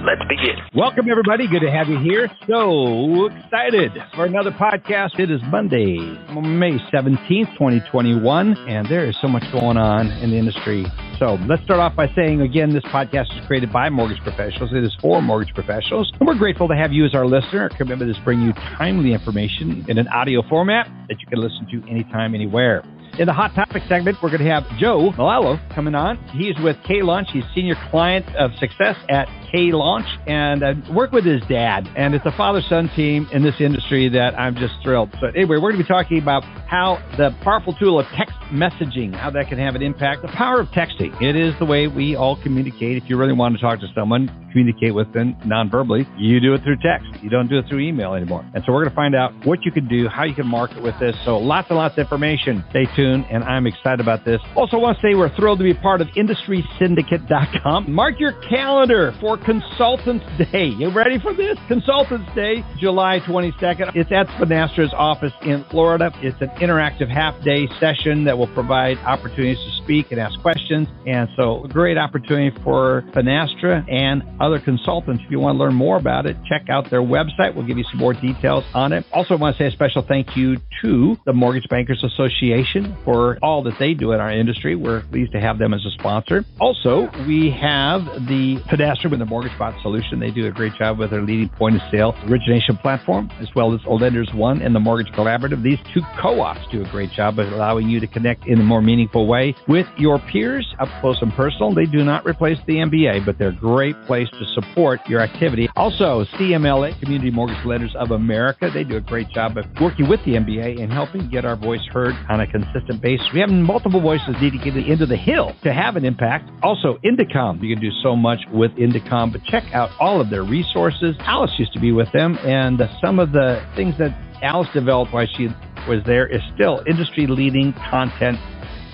Let's begin. Welcome, everybody. Good to have you here. So excited for another podcast. It is Monday, May 17th, 2021, and there is so much going on in the industry. So let's start off by saying again, this podcast is created by mortgage professionals. It is for mortgage professionals. And we're grateful to have you as our listener. Our commitment is to bring you timely information in an audio format that you can listen to anytime, anywhere. In the hot topic segment, we're going to have Joe Melillo coming on. He's with K Launch. He's senior client of success at K Launch and uh, work with his dad. And it's a father son team in this industry that I'm just thrilled. So anyway, we're going to be talking about how the powerful tool of text messaging, how that can have an impact. The power of texting. It is the way we all communicate. If you really want to talk to someone, communicate with them non-verbally, you do it through text. You don't do it through email anymore. And so we're going to find out what you can do, how you can market with this. So lots and lots of information. Stay tuned, and I'm excited about this. Also, want to say we're thrilled to be part of IndustrySyndicate.com. Mark your calendar for Consultants Day. You ready for this? Consultants Day, July 22nd. It's at Finastra's office in Florida. It's an interactive half-day session that will provide opportunities to speak and ask questions. And so, a great opportunity for Finastra and other consultants. If you want to learn more about it, check out their website. We'll give you some more details on it. Also, I want to say a special thank you to the Mortgage Bankers Association for all that they do in our industry. We're pleased to have them as a sponsor. Also, we have the Finastra with the Mortgage Bot Solution. They do a great job with their leading point of sale origination platform, as well as Lenders One and the Mortgage Collaborative. These two co-ops do a great job of allowing you to connect in a more meaningful way with your peers up close and personal. They do not replace the MBA, but they're a great place to support your activity. Also, CMLA, Community Mortgage Lenders of America, they do a great job of working with the MBA and helping get our voice heard on a consistent basis. We have multiple voices needing to get into the hill to have an impact. Also, Indecomm, you can do so much with Indecomm, but check out all of their resources. Alice used to be with them, and some of the things that Alice developed while she was there is still industry leading content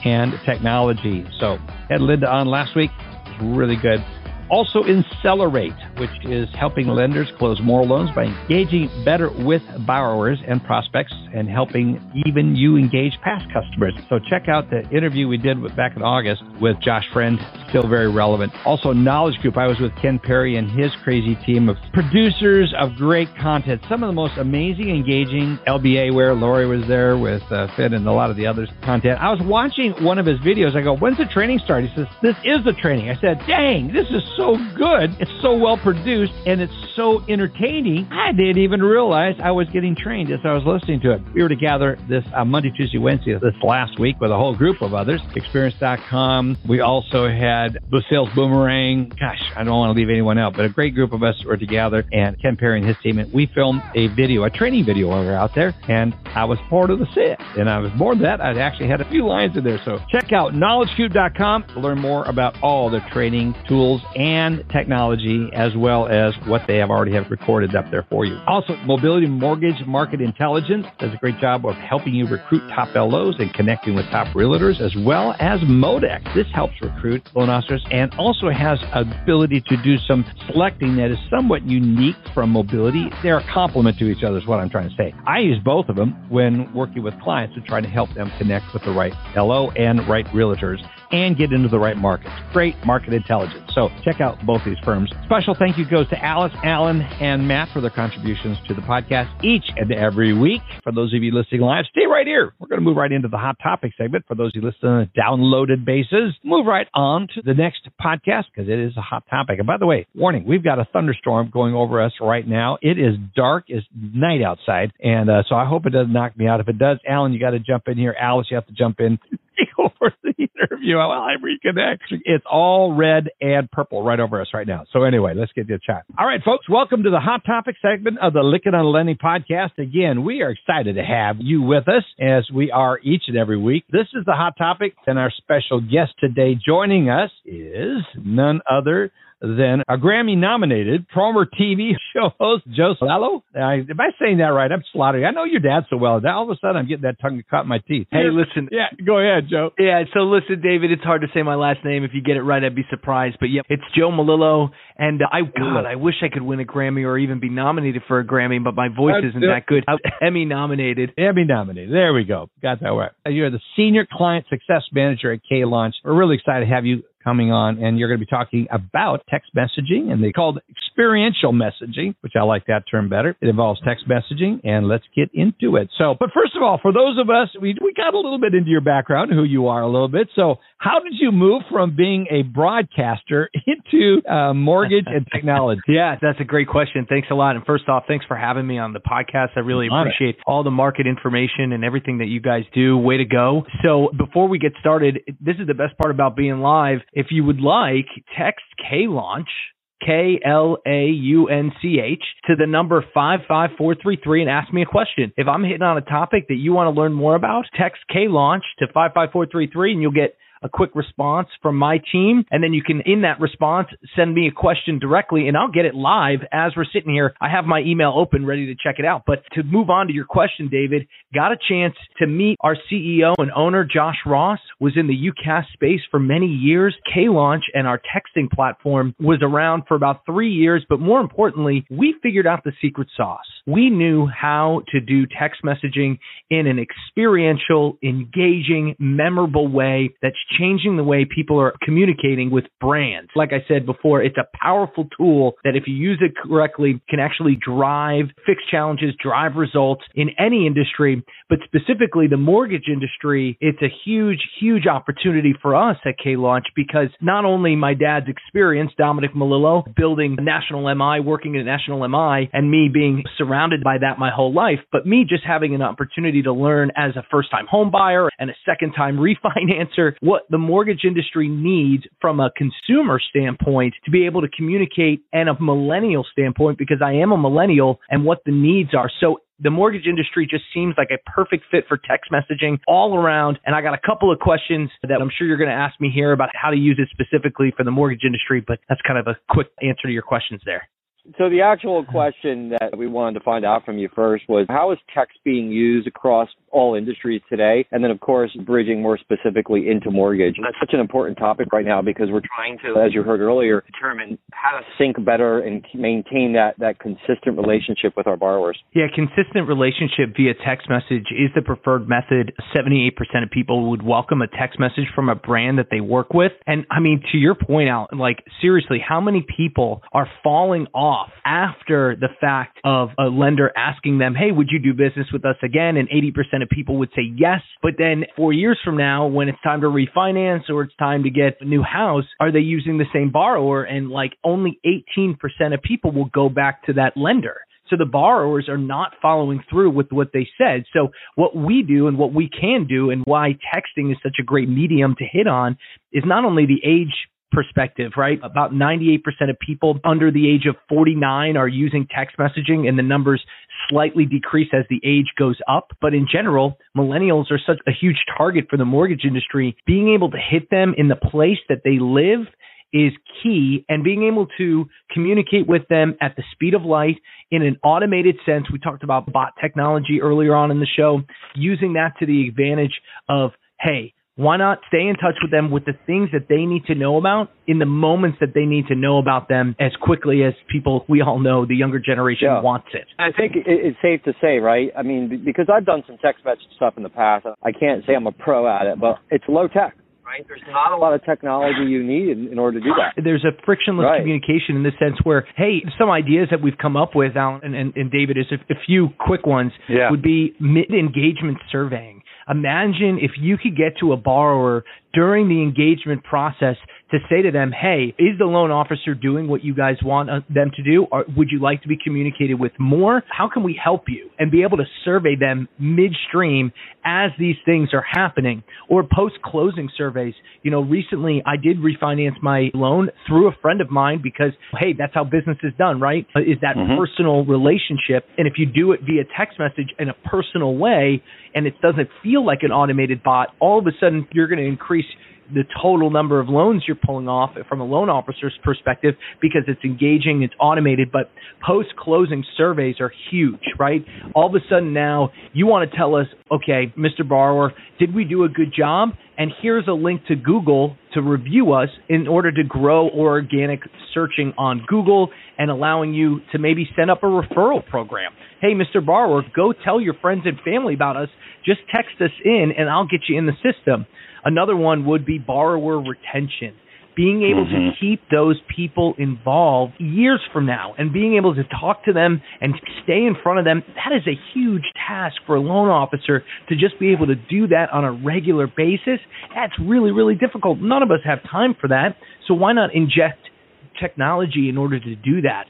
and technology. So, had Linda on last week. Really good. Also, Accelerate, which is helping lenders close more loans by engaging better with borrowers and prospects and helping even you engage past customers. So, check out the interview we did with, back in August with Josh Friend, still very relevant. Also, Knowledge Coop. I was with Ken Perry and his crazy team of producers of great content. Some of the most amazing, engaging LBA where Lori was there with uh, Finn and a lot of the others content. I was watching one of his videos. I go, When's the training start? He says, This is the training. I said, Dang, this is so good. It's so well produced and it's so entertaining. I didn't even realize I was getting trained as I was listening to it. We were together this uh, Monday, Tuesday, Wednesday this last week with a whole group of others. Experience.com. We also had Blue Sales Boomerang. Gosh, I don't want to leave anyone out, but a great group of us were together and Ken Perry and his team. And we filmed a video, a training video were out there. And I was part of the set. And I was more than that. I actually had a few lines in there. So check out knowledgecoop.com to learn more about all the training tools and technology as well as what they have already have recorded up there for you. Also, Mobility Mortgage Market Intelligence does a great job of helping you recruit top LOs and connecting with top realtors as well as Modex. This helps recruit loan officers and also has ability to do some selecting that is somewhat unique from mobility. They're a complement to each other is what I'm trying to say. I use both of them when working with clients to try to help them connect with the right LO and right realtors and get into the right markets. Great market intelligence. So check out both these firms. Special thank you goes to Alice, Alan, and Matt for their contributions to the podcast each and every week. For those of you listening live, stay right here. We're going to move right into the hot topic segment. For those of you listening on a downloaded basis, move right on to the next podcast because it is a hot topic. And by the way, warning, we've got a thunderstorm going over us right now. It is dark as night outside. And uh, so I hope it doesn't knock me out. If it does, Alan, you got to jump in here. Alice, you have to jump in. Over the interview I reconnect. It's all red and purple right over us right now. So anyway, let's get to the chat. All right, folks, welcome to the hot topic segment of the Lykken on Lending podcast. Again, we are excited to have you with us as we are each and every week. This is the hot topic, and our special guest today joining us is none other then a Grammy nominated former TV show host Joe Sallo. I, am I saying that right? I'm slaughtering. I know your dad so well. Now all of a sudden I'm getting that tongue caught in my teeth. Hey, listen. Yeah, go ahead, Joe. Yeah, so listen, David, it's hard to say my last name. If you get it right, I'd be surprised. But yeah, it's Joe Melillo. And uh, I, God, I wish I could win a Grammy or even be nominated for a Grammy, but my voice isn't that good. Emmy nominated. Emmy nominated. There we go. Got that right. You're the senior client success manager at K Launch. We're really excited to have you coming on, and you're going to be talking about text messaging, and they called experiential messaging, which I like that term better. It involves text messaging, and let's get into it. So, but first of all, for those of us, we, we got a little bit into your background, who you are a little bit. So, how did you move from being a broadcaster into uh, mortgage and technology? yeah, that's a great question. Thanks a lot. And first off, thanks for having me on the podcast. I really appreciate all the market information and everything that you guys do. Way to go. So, before we get started, this is the best part about being live if you would like, text K Launch K L A U N C H to the number 55433 and ask me a question. If I'm hitting on a topic that you want to learn more about, text K Launch to 55433 and you'll get a quick response from my team. And then you can, in that response, send me a question directly and I'll get it live as we're sitting here. I have my email open ready to check it out. But to move on to your question, David, got a chance to meet our CEO and owner, Josh Ross, was in the UCaaS space for many years. K Launch and our texting platform was around for about three years. But more importantly, we figured out the secret sauce. We knew how to do text messaging in an experiential, engaging, memorable way that's changing the way people are communicating with brands. Like I said before, it's a powerful tool that if you use it correctly can actually drive, fix challenges, drive results in any industry, but specifically the mortgage industry. It's a huge, huge opportunity for us at K Launch because not only my dad's experience, Dominic Melillo, building national MI, working at national MI, and me being surrounded by that my whole life, but me just having an opportunity to learn as a first time home buyer and a second time refinancer what the mortgage industry needs from a consumer standpoint to be able to communicate and a millennial standpoint because I am a millennial and what the needs are. So the mortgage industry just seems like a perfect fit for text messaging all around. And I got a couple of questions that I'm sure you're going to ask me here about how to use it specifically for the mortgage industry, but that's kind of a quick answer to your questions there. So the actual question that we wanted to find out from you first was how is text being used across all industries today? And then of course bridging more specifically into mortgage. And that's such an important topic right now because we're trying to, as you heard earlier, determine how to sync better and maintain that, that consistent relationship with our borrowers. Yeah, consistent relationship via text message is the preferred method. 78% of people would welcome a text message from a brand that they work with. And I mean, to your point out, like seriously, how many people are falling off off after the fact of a lender asking them, hey, would you do business with us again? And 80% of people would say yes. But then four years from now, when it's time to refinance or it's time to get a new house, are they using the same borrower? And like only 18% of people will go back to that lender. So the borrowers are not following through with what they said. So what we do and what we can do and why texting is such a great medium to hit on is not only the age perspective, right? About 98% of people under the age of 49 are using text messaging and the numbers slightly decrease as the age goes up. But in general, millennials are such a huge target for the mortgage industry. Being able to hit them in the place that they live is key and being able to communicate with them at the speed of light in an automated sense. We talked about bot technology earlier on in the show, using that to the advantage of, hey, why not stay in touch with them with the things that they need to know about in the moments that they need to know about them as quickly as people we all know the younger generation yeah. wants it. I think it's safe to say, right? I mean, because I've done some text message stuff in the past, I can't say I'm a pro at it, but it's low tech. Right? There's not a lot of technology you need in, in order to do that. There's a frictionless right. communication in the sense where, hey, some ideas that we've come up with, Alan and, and, and David, is a, a few quick ones yeah. would be mid engagement surveying Imagine if you could get to a borrower during the engagement process to say to them, hey, is the loan officer doing what you guys want uh, them to do? Or would you like to be communicated with more? How can we help you? And be able to survey them midstream as these things are happening or post closing surveys. You know, recently I did refinance my loan through a friend of mine because, hey, that's how business is done, right? Uh, is that mm-hmm. personal relationship. And if you do it via text message in a personal way and it doesn't feel like an automated bot, all of a sudden you're going to increase the total number of loans you're pulling off from a loan officer's perspective because it's engaging, it's automated, but post closing surveys are huge, right? All of a sudden now you want to tell us, okay, Mr. Borrower, did we do a good job? And here's a link to Google to review us in order to grow organic searching on Google and allowing you to maybe set up a referral program. Hey, Mr. Borrower, go tell your friends and family about us. Just text us in and I'll get you in the system. Another one would be borrower retention being able mm-hmm. to keep those people involved years from now and being able to talk to them and stay in front of them, that is a huge task for a loan officer to just be able to do that on a regular basis. That's really, really difficult. None of us have time for that. So why not inject technology in order to do that?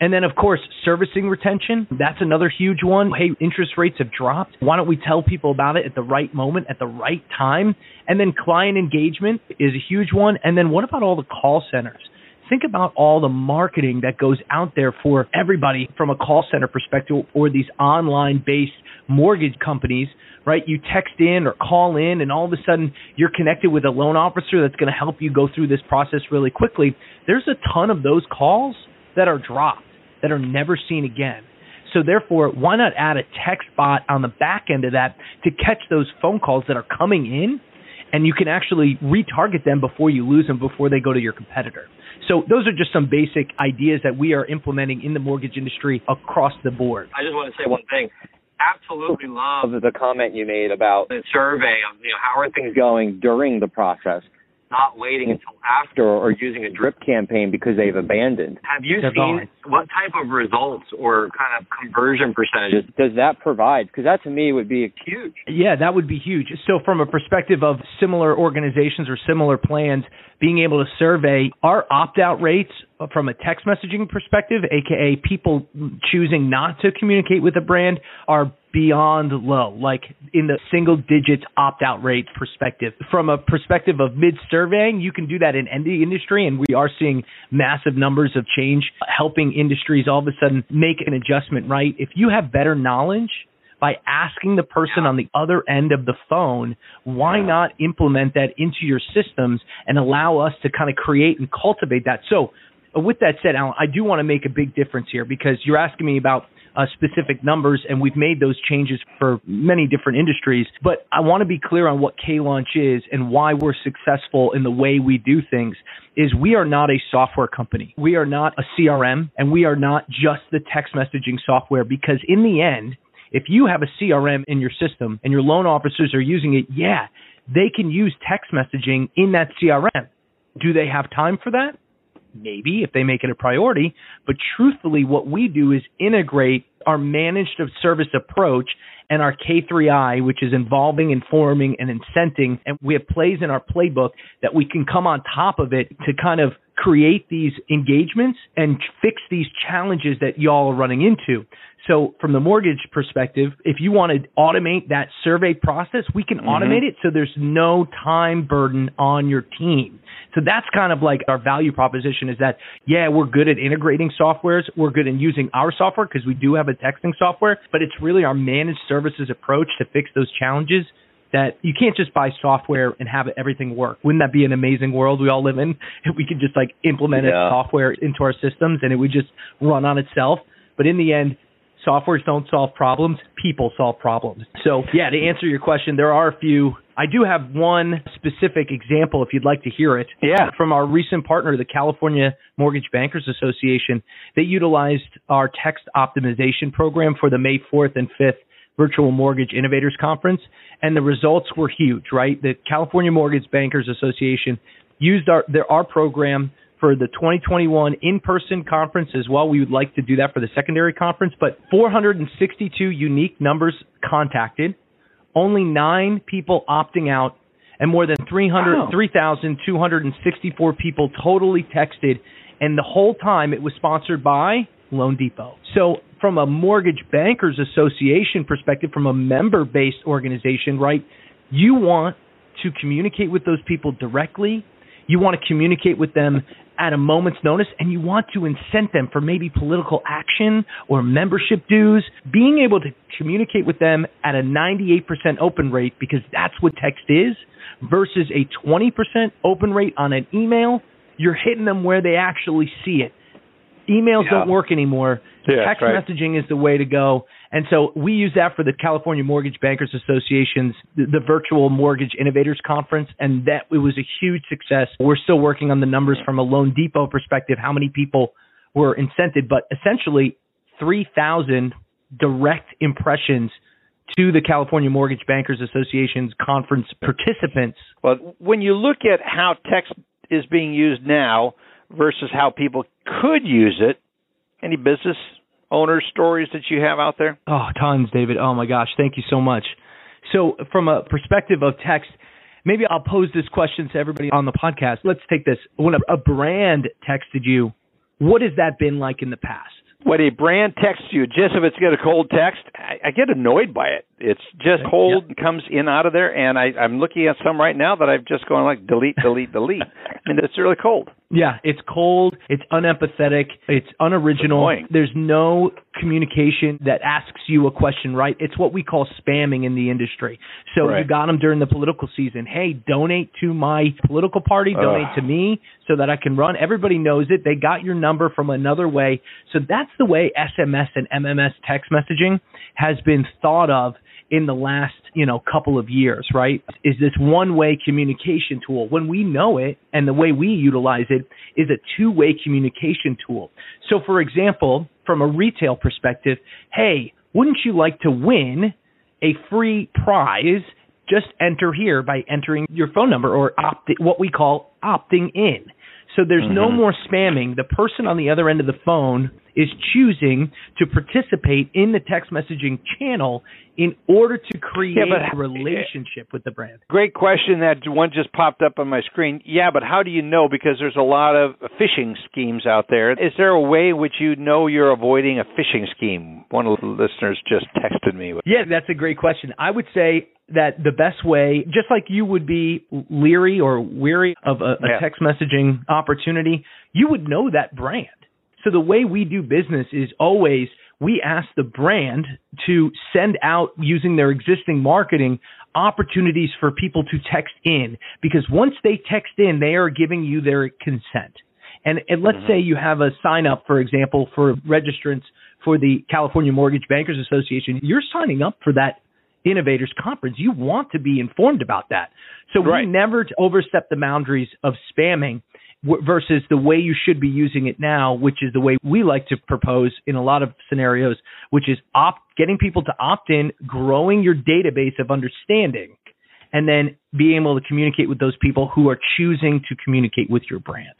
And then, of course, servicing retention. That's another huge one. Hey, interest rates have dropped. Why don't we tell people about it at the right moment, at the right time? And then client engagement is a huge one. And then what about all the call centers? Think about all the marketing that goes out there for everybody from a call center perspective or these online based mortgage companies, right? You text in or call in and all of a sudden you're connected with a loan officer that's going to help you go through this process really quickly. There's a ton of those calls that are dropped that are never seen again. So therefore, why not add a text bot on the back end of that to catch those phone calls that are coming in and you can actually retarget them before you lose them before they go to your competitor. So those are just some basic ideas that we are implementing in the mortgage industry across the board. I just want to say one thing. Absolutely love the comment you made about the survey of you know how are things going during the process not waiting until after or using a drip campaign because they've abandoned. Have you That's seen what type of results or kind of conversion percentages does that provide? Because that to me would be huge. Yeah, that would be huge. So from a perspective of similar organizations or similar plans, being able to survey our opt-out rates from a text messaging perspective, aka people choosing not to communicate with a brand, are beyond low, like in the single digits opt out rate perspective. From a perspective of mid surveying, you can do that in any industry, and we are seeing massive numbers of change helping industries all of a sudden make an adjustment, right? If you have better knowledge, by asking the person on the other end of the phone, why not implement that into your systems and allow us to kind of create and cultivate that? So, with that said, Alan, I do want to make a big difference here because you're asking me about uh, specific numbers, and we've made those changes for many different industries. But I want to be clear on what K Launch is and why we're successful in the way we do things. Is we are not a software company. We are not a CRM, and we are not just the text messaging software. Because in the end, if you have a CRM in your system and your loan officers are using it, yeah, they can use text messaging in that CRM. Do they have time for that? maybe if they make it a priority. But truthfully, what we do is integrate our managed service approach and our K3I, which is involving, informing, and incenting. And we have plays in our playbook that we can come on top of it to kind of create these engagements and fix these challenges that y'all are running into. So from the mortgage perspective, if you want to automate that survey process, we can mm-hmm. automate it so there's no time burden on your team. So that's kind of like our value proposition is that, yeah, we're good at integrating softwares. We're good in using our software because we do have a texting software, but it's really our managed services approach to fix those challenges that you can't just buy software and have everything work. Wouldn't that be an amazing world we all live in? If we could just like implement yeah. software into our systems and it would just run on itself. But in the end, softwares don't solve problems, people solve problems. So, yeah, to answer your question, there are a few. I do have one specific example if you'd like to hear it. Yeah. From our recent partner, the California Mortgage Bankers Association. They utilized our text optimization program for the May 4th and 5th Virtual Mortgage Innovators Conference, and the results were huge, right? The California Mortgage Bankers Association used our, their, our program for the 2021 in-person conference as well. We would like to do that for the secondary conference, but 462 unique numbers contacted, only nine people opting out, and more than 300, wow. 3,264 people totally texted. And the whole time it was sponsored by Loan Depot. So from a mortgage bankers association perspective, from a member based organization, right, you want to communicate with those people directly You want to communicate with them at a moment's notice and you want to incent them for maybe political action or membership dues. Being able to communicate with them at a 98% open rate because that's what text is versus a 20% open rate on an email, you're hitting them where they actually see it. Emails Yeah. don't work anymore. Yeah, Text right. messaging is the way to go. And so we use that for the California Mortgage Bankers Association's the, the virtual mortgage innovators conference and that it was a huge success. We're still working on the numbers from a Loan Depot perspective how many people were incented, but essentially 3,000 direct impressions to the California Mortgage Bankers Association's conference participants. Well, when you look at how text is being used now versus how people could use it, any business owner stories that you have out there? Oh, tons, David. Oh my gosh, thank you so much. So, from a perspective of text, maybe I'll pose this question to everybody on the podcast. Let's take this. When a, brand texted you, what has that been like in the past? When a brand texts you, just if it's got a cold text, I, I get annoyed by it. It's just cold and comes in out of there, and I, I'm looking at some right now that I've just gone like delete, delete, delete, and it's really cold. Yeah, it's cold, it's unempathetic, it's unoriginal. There's no communication that asks you a question right. It's what we call spamming in the industry. So Right. you got them during the political season. Hey, donate to my political party, donate Ugh. to me so that I can run. Everybody knows it. They got your number from another way. So that's the way SMS and MMS text messaging has been thought of in the last, you know, couple of years, right? Is this one-way communication tool. When we know it and the way we utilize it is a two-way communication tool. So for example, from a retail perspective, hey, wouldn't you like to win a free prize? Just enter here by entering your phone number or opt what we call opting in. So there's no mm-hmm. more spamming. The person on the other end of the phone is choosing to participate in the text messaging channel in order to create Yeah, a relationship with the brand. Great question. That one just popped up on my screen. Yeah, but how do you know? Because there's a lot of phishing schemes out there. Is there a way which you know you're avoiding a phishing scheme? One of the listeners just texted me. Yeah, that's a great question. I would say that the best way, just like you would be leery or weary of a, a Yeah. text messaging opportunity, you would know that brand. So the way we do business is always we ask the brand to send out using their existing marketing opportunities for people to text in because once they text in, they are giving you their consent. And, and let's mm-hmm. say you have a sign up, for example, for registrants for the California Mortgage Bankers Association. You're signing up for that innovators conference. You want to be informed about that. So Right. we never overstep the boundaries of spamming w- versus the way you should be using it now, which is the way we like to propose in a lot of scenarios, which is opt getting people to opt in, growing your database of understanding, and then being able to communicate with those people who are choosing to communicate with your brand.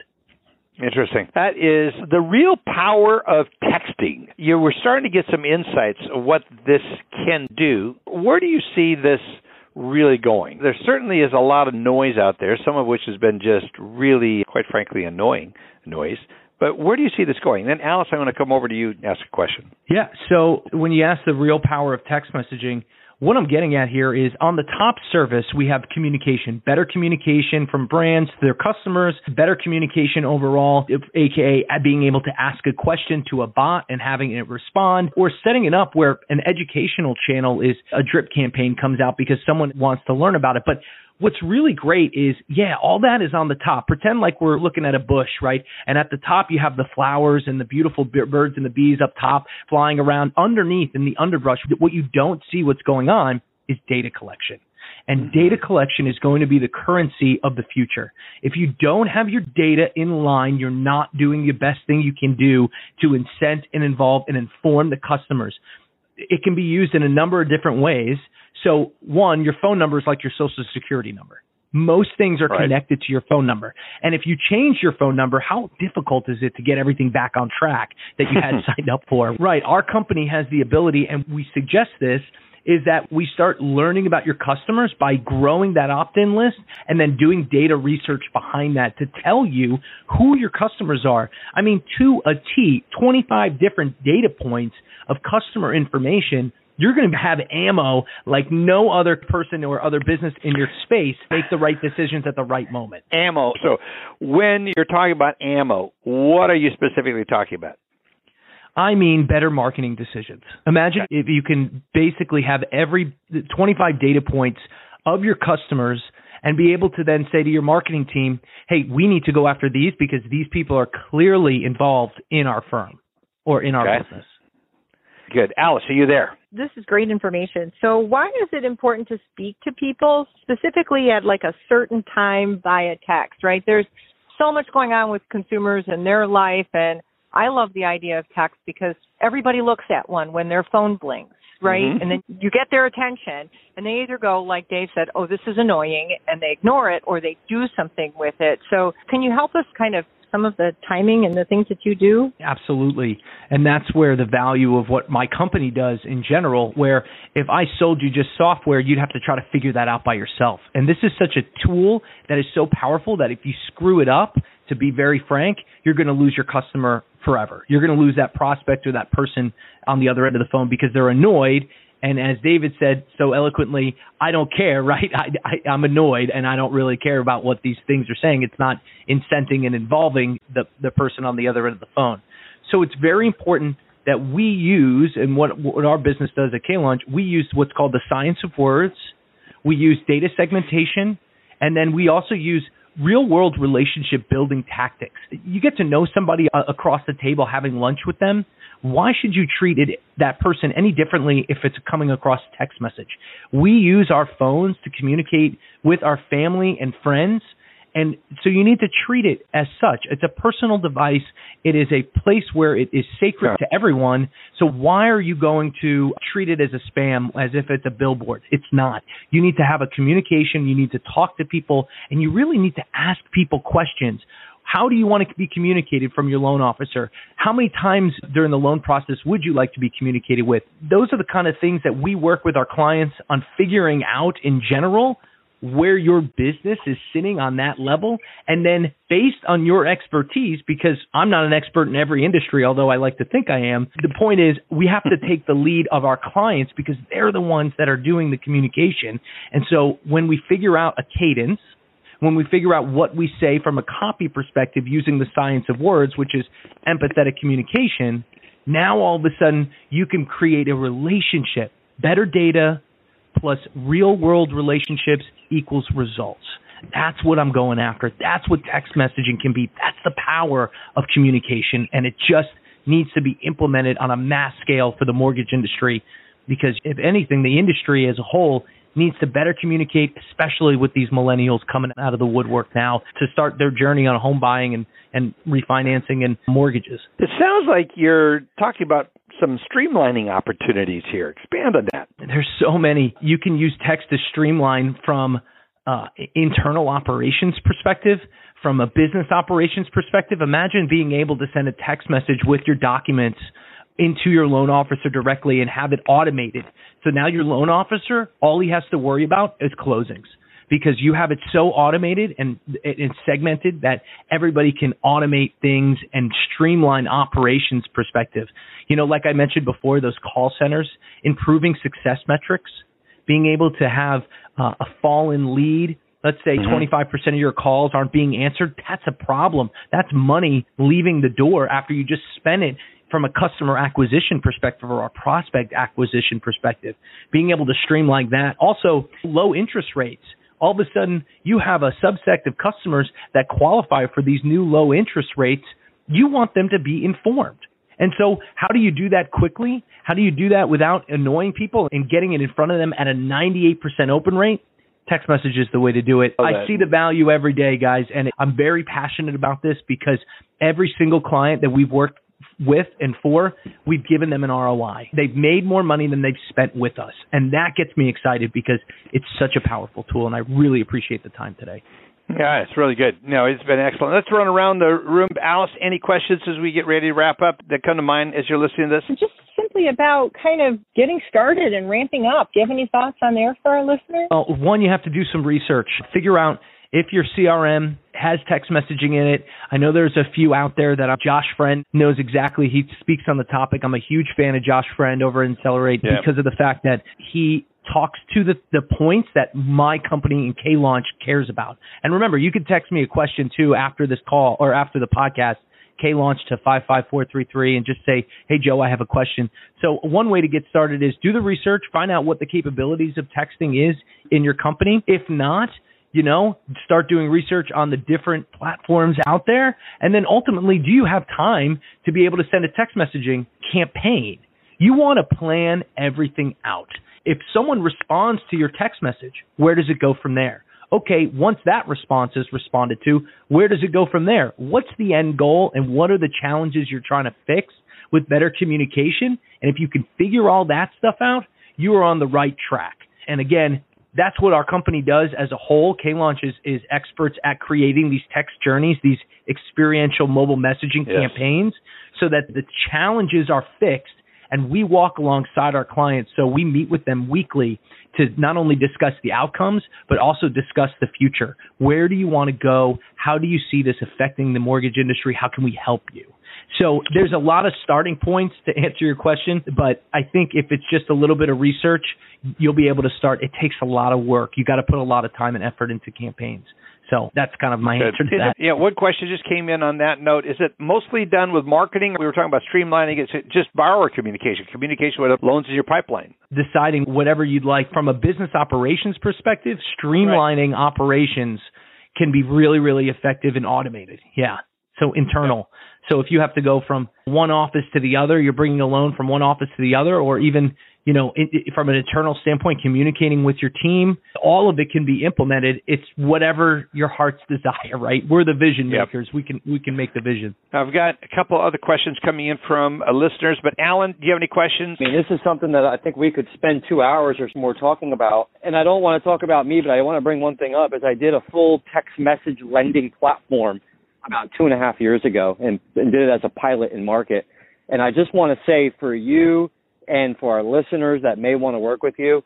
Interesting. That is the real power of texting. You were starting to get some insights of what this can do. Where do you see this really going? There certainly is a lot of noise out there, some of which has been just really, quite frankly, annoying noise. But where do you see this going? Then, Alice, I'm going to come over to you and ask a question. Yeah. So when you ask the real power of text messaging, what I'm getting at here is on the top service, we have communication, better communication from brands to their customers, better communication overall, aka being able to ask a question to a bot and having it respond, or setting it up where an educational channel is a drip campaign comes out because someone wants to learn about it. But What's really great is, yeah, all that is on the top. Pretend like we're looking at a bush, right? And at the top, you have the flowers and the beautiful birds and the bees up top flying around. Underneath in the underbrush, what you don't see what's going on is data collection. And mm-hmm. data collection is going to be the currency of the future. If you don't have your data in line, you're not doing the best thing you can do to incent and involve and inform the customers it can be used in a number of different ways. So, one, your phone number is like your social security number. Most things are Right. connected to your phone number. And if you change your phone number, how difficult is it to get everything back on track that you had signed up for? Right. Our company has the ability, and we suggest this, is that we start learning about your customers by growing that opt-in list and then doing data research behind that to tell you who your customers are. I mean, to a T, 25 different data points of customer information you're going to have ammo like no other person or other business in your space make the right decisions at the right moment. Ammo. So when you're talking about ammo, what are you specifically talking about? I mean better marketing decisions. Imagine if you can basically have every 25 data points of your customers and be able to then say to your marketing team, hey, we need to go after these because these people are clearly involved in our firm or in our Okay. business. Good. Alice, are you there? this is great information. So why is it important to speak to people specifically at like a certain time via text, right? There's so much going on with consumers and their life and I love the idea of text because everybody looks at one when their phone blinks, right? Mhm. And then you get their attention and they either go like Dave said, "Oh, this is annoying," and they ignore it or they do something with it. So, can you help us kind of some of the timing and the things that you do? Absolutely. And that's where the value of what my company does in general, where if I sold you just software, you'd have to try to figure that out by yourself. And this is such a tool that is so powerful that if you screw it up, to be very frank, you're going to lose your customer forever. You're going to lose that prospect or that person on the other end of the phone because they're annoyed. And as David said so eloquently, I don't care, right? I, I, I'm annoyed and I don't really care about what these things are saying. It's not incenting and involving the, the person on the other end of the phone. So it's very important that we use, and what, what our business does at K-Launch, we use what's called the science of words. We use data segmentation, and then we also use real world relationship building tactics. You get to know somebody uh, across the table having lunch with them. Why should you treat it, that person any differently if it's coming across text message? We use our phones to communicate with our family and friends. And so you need to treat it as such. It's a personal device. It is a place where it is sacred to everyone. So why are you going to treat it as a spam as if it's a billboard? It's not. You need to have a communication. You need to talk to people and you really need to ask people questions. How do you want to be communicated from your loan officer? How many times during the loan process would you like to be communicated with? Those are the kind of things that we work with our clients on figuring out in general where your business is sitting on that level. And then based on your expertise, because I'm not an expert in every industry, although I like to think I am, the point is we have to take the lead of our clients because they're the ones that are doing the communication. And so when we figure out a cadence, when we figure out what we say from a copy perspective using the science of words, which is empathetic communication, now all of a sudden you can create a relationship, better data plus real world relationships equals results. That's what I'm going after. That's what text messaging can be. That's the power of communication. And it just needs to be implemented on a mass scale for the mortgage industry because if anything, the industry as a whole needs to better communicate, especially with these millennials coming out of the woodwork now to start their journey on home buying and, and refinancing and mortgages. It sounds like you're talking about some streamlining opportunities here. Expand on that. There's so many. You can use text to streamline from uh, internal operations perspective, from a business operations perspective. Imagine being able to send a text message with your documents into your loan officer directly and have it automated. So now your loan officer, all he has to worry about is closings because you have it so automated and it's segmented that everybody can automate things and streamline operations perspective. You know, like I mentioned before, those call centers, improving success metrics, being able to have uh, a fall in lead. Let's say Mhm. 25% of your calls aren't being answered. That's a problem. That's money leaving the door after you just spent it from a customer acquisition perspective or a prospect acquisition perspective. Being able to streamline that. Also, low interest rates all of a sudden you have a subset of customers that qualify for these new low interest rates. You want them to be informed. And so, how do you do that quickly? How do you do that without annoying people and getting it in front of them at a 98% open rate? Text message is the way to do it. Love I see the value every day, guys, and I'm very passionate about this because every single client that we've worked with and for, we've given them an ROI. They've made more money than they've spent with us. And that gets me excited because it's such a powerful tool and I really appreciate the time today. Yeah, it's really good. No, it's been excellent. Let's run around the room. Alice, any questions as we get ready to wrap up that come to mind as you're listening to this? Just simply about kind of getting started and ramping up. Do you have any thoughts on there for our listeners? Uh, one, you have to do some research. Figure out if your CRM has text messaging in it, I know there's a few out there that I'm, Josh Friend knows exactly. He speaks on the topic. I'm a huge fan of Josh Friend over at Accelerate yeah. because of the fact that he talks to the, the points that my company in K Launch cares about. And remember, you can text me a question too after this call or after the podcast. K launch to 55433 and just say, Hey Joe, I have a question. So one way to get started is do the research, find out what the capabilities of texting is in your company. If not, you know, start doing research on the different platforms out there. And then ultimately, do you have time to be able to send a text messaging campaign? You want to plan everything out. If someone responds to your text message, where does it go from there? Okay, once that response is responded to, where does it go from there? What's the end goal and what are the challenges you're trying to fix with better communication? And if you can figure all that stuff out, you are on the right track. And again, that's what our company does as a whole. K-Launch is, is experts at creating these text journeys, these experiential mobile messaging yes. campaigns, so that the challenges are fixed and we walk alongside our clients. So we meet with them weekly to not only discuss the outcomes, but also discuss the future. Where do you want to go? How do you see this affecting the mortgage industry? How can we help you? So there's a lot of starting points to answer your question, but I think if it's just a little bit of research, you'll be able to start. It takes a lot of work. You got to put a lot of time and effort into campaigns. So that's kind of my answer to that. yeah, one question just came in on that note. Is it mostly done with marketing? We were talking about streamlining. It's just borrower communication, communication with loans in your pipeline. Deciding whatever you'd like from a business operations perspective, streamlining right. operations can be really, really effective and automated. Yeah. So internal. So if you have to go from one office to the other, you're bringing a loan from one office to the other, or even you know, it, it, from an internal standpoint, communicating with your team, all of it can be implemented. It's whatever your heart's desire, right? We're the vision makers. Yep. We can we can make the vision. I've got a couple other questions coming in from uh, listeners, but Alan, do you have any questions? I mean, this is something that I think we could spend two hours or more talking about. And I don't want to talk about me, but I want to bring one thing up: is I did a full text message lending platform about two and a half years ago, and, and did it as a pilot in market. And I just want to say for you and for our listeners that may want to work with you,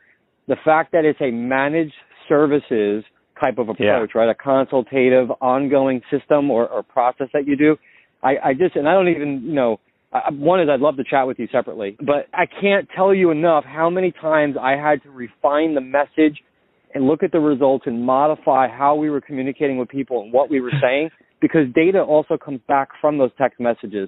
the fact that it's a managed services type of approach, yeah. right? A consultative, ongoing system or, or process that you do. I, I just, and I don't even, you know, I, one is I'd love to chat with you separately, but I can't tell you enough how many times I had to refine the message and look at the results and modify how we were communicating with people and what we were saying because data also comes back from those text messages.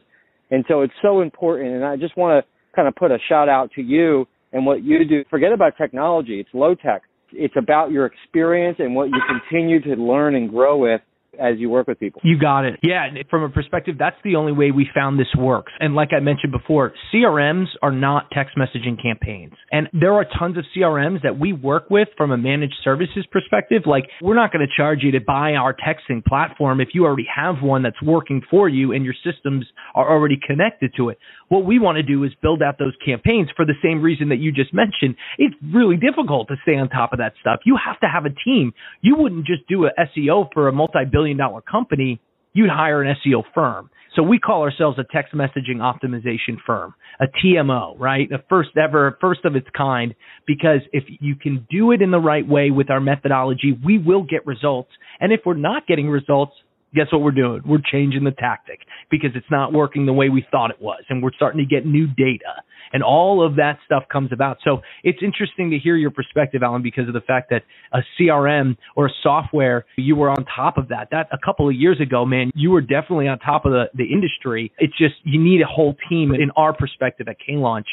And so it's so important. And I just want to kind of put a shout out to you and what you do. Forget about technology. It's low tech. It's about your experience and what you continue to learn and grow with as you work with people. You got it. Yeah, from a perspective, that's the only way we found this works. And like I mentioned before, CRMs are not text messaging campaigns. And there are tons of CRMs that we work with from a managed services perspective. Like, we're not going to charge you to buy our texting platform if you already have one that's working for you and your systems are already connected to it. What we want to do is build out those campaigns for the same reason that you just mentioned. It's really difficult to stay on top of that stuff. You have to have a team. You wouldn't just do a SEO for a multi billion billion dollar company, you'd hire an SEO firm. So we call ourselves a text messaging optimization firm, a TMO, right? The first ever, first of its kind, because if you can do it in the right way with our methodology, we will get results. And if we're not getting results, guess what we're doing? We're changing the tactic because it's not working the way we thought it was. And we're starting to get new data and all of that stuff comes about. So it's interesting to hear your perspective, Alan, because of the fact that a CRM or a software, you were on top of that. That a couple of years ago, man, you were definitely on top of the, the industry. It's just, you need a whole team in our perspective at K Launch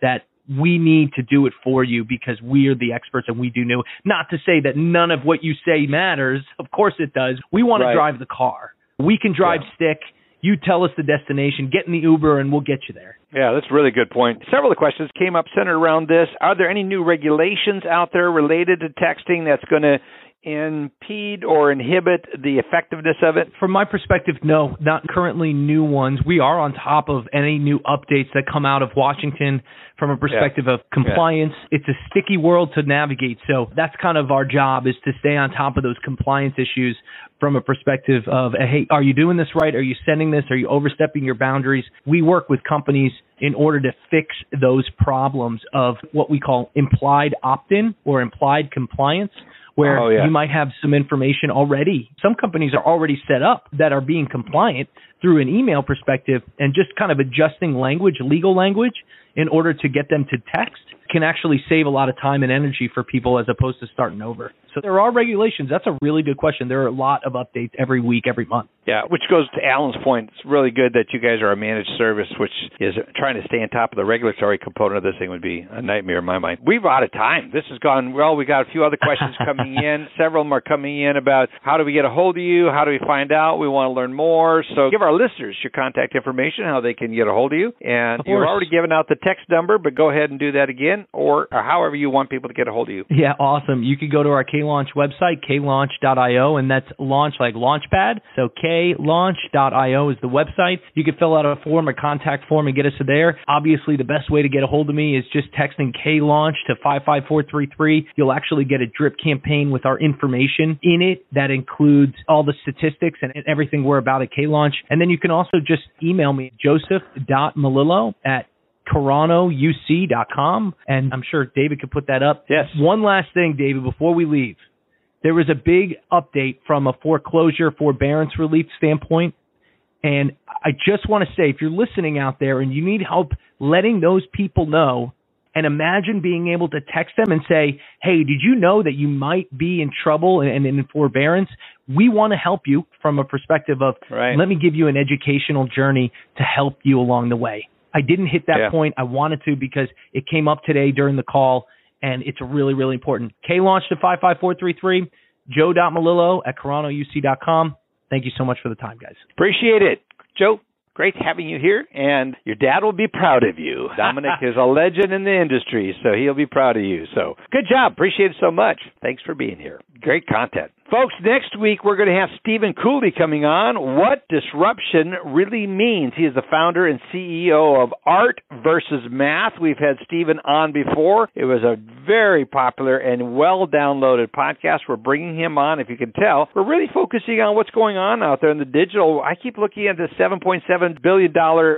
that we need to do it for you because we are the experts and we do know. Not to say that none of what you say matters. Of course it does. We want right. to drive the car. We can drive yeah. stick. You tell us the destination, get in the Uber, and we'll get you there. Yeah, that's a really good point. Several of the questions came up centered around this. Are there any new regulations out there related to texting that's going to impede or inhibit the effectiveness of it? From my perspective, no, not currently new ones. We are on top of any new updates that come out of Washington from a perspective yeah. of compliance. Yeah. It's a sticky world to navigate. So that's kind of our job is to stay on top of those compliance issues from a perspective of, uh, hey, are you doing this right? Are you sending this? Are you overstepping your boundaries? We work with companies in order to fix those problems of what we call implied opt-in or implied compliance where oh, yeah. you might have some information already. Some companies are already set up that are being compliant through an email perspective and just kind of adjusting language, legal language, in order to get them to text can actually save a lot of time and energy for people as opposed to starting over. So there are regulations. That's a really good question. There are a lot of updates every week, every month. Yeah, which goes to Alan's point. It's really good that you guys are a managed service, which is trying to stay on top of the regulatory component of this thing would be a nightmare in my mind. We've out of time. This has gone well. We got a few other questions coming in. Several of them are coming in about how do we get a hold of you? How do we find out? We want to learn more. So give our listeners your contact information, how they can get a hold of you. And you've already given out the text number, but go ahead and do that again, or, or however you want people to get a hold of you. Yeah, awesome. You can go to our K Launch website, klaunch.io, and that's launch like launchpad. So klaunch.io is the website. You can fill out a form, a contact form, and get us there. Obviously, the best way to get a hold of me is just texting K Launch to 55433. You'll actually get a drip campaign with our information in it that includes all the statistics and everything we're about at K Launch. And then you can also just email me, joseph.melillo at KeraunoUC.com. And I'm sure David could put that up. Yes. One last thing, David, before we leave. There was a big update from a foreclosure forbearance relief standpoint. And I just want to say, if you're listening out there and you need help letting those people know, and imagine being able to text them and say, Hey, did you know that you might be in trouble and in forbearance? We want to help you from a perspective of, right. let me give you an educational journey to help you along the way. I didn't hit that yeah. point. I wanted to because it came up today during the call and it's really, really important. K launch to 55433, joe.melillo at keraunouc.com. Thank you so much for the time, guys. Appreciate it. Joe, great having you here, and your dad will be proud of you. Dominic is a legend in the industry, so he'll be proud of you. So good job. Appreciate it so much. Thanks for being here. Great content. Folks, next week we're going to have Stephen Cooley coming on. What disruption really means. He is the founder and CEO of Art versus Math. We've had Stephen on before. It was a very popular and well downloaded podcast. We're bringing him on, if you can tell. We're really focusing on what's going on out there in the digital. I keep looking at the $7.7 billion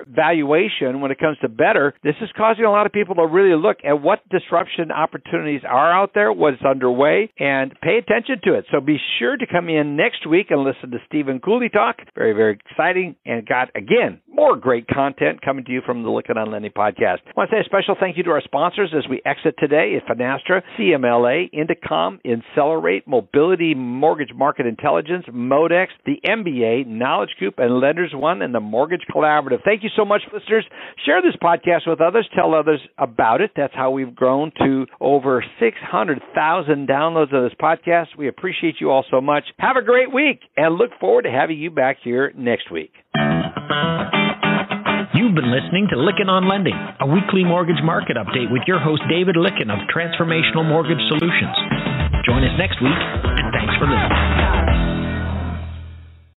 valuation when it comes to better. This is causing a lot of people to really look at what disruption opportunities are out there, what's underway, and pay attention to it. So be sure to come in next week and listen to Stephen Cooley talk. Very, very exciting and got, again, more great content coming to you from the Lykken on Lending podcast. I want to say a special thank you to our sponsors as we exit today Finastra, CMLA, Indecomm, Accelerate, Mobility Mortgage Market Intelligence, Modex, the MBA, Knowledge Coop, and Lenders One, and the Mortgage Collaborative. Thank you so much, listeners. Share this podcast with others. Tell others about it. That's how we've grown to over 600,000 downloads of this podcast. We appreciate you all so much. Have a great week and look forward to having you back here next week. You've been listening to Lykken on Lending, a weekly mortgage market update with your host David Lykken of Transformational Mortgage Solutions. Join us next week, and thanks for listening.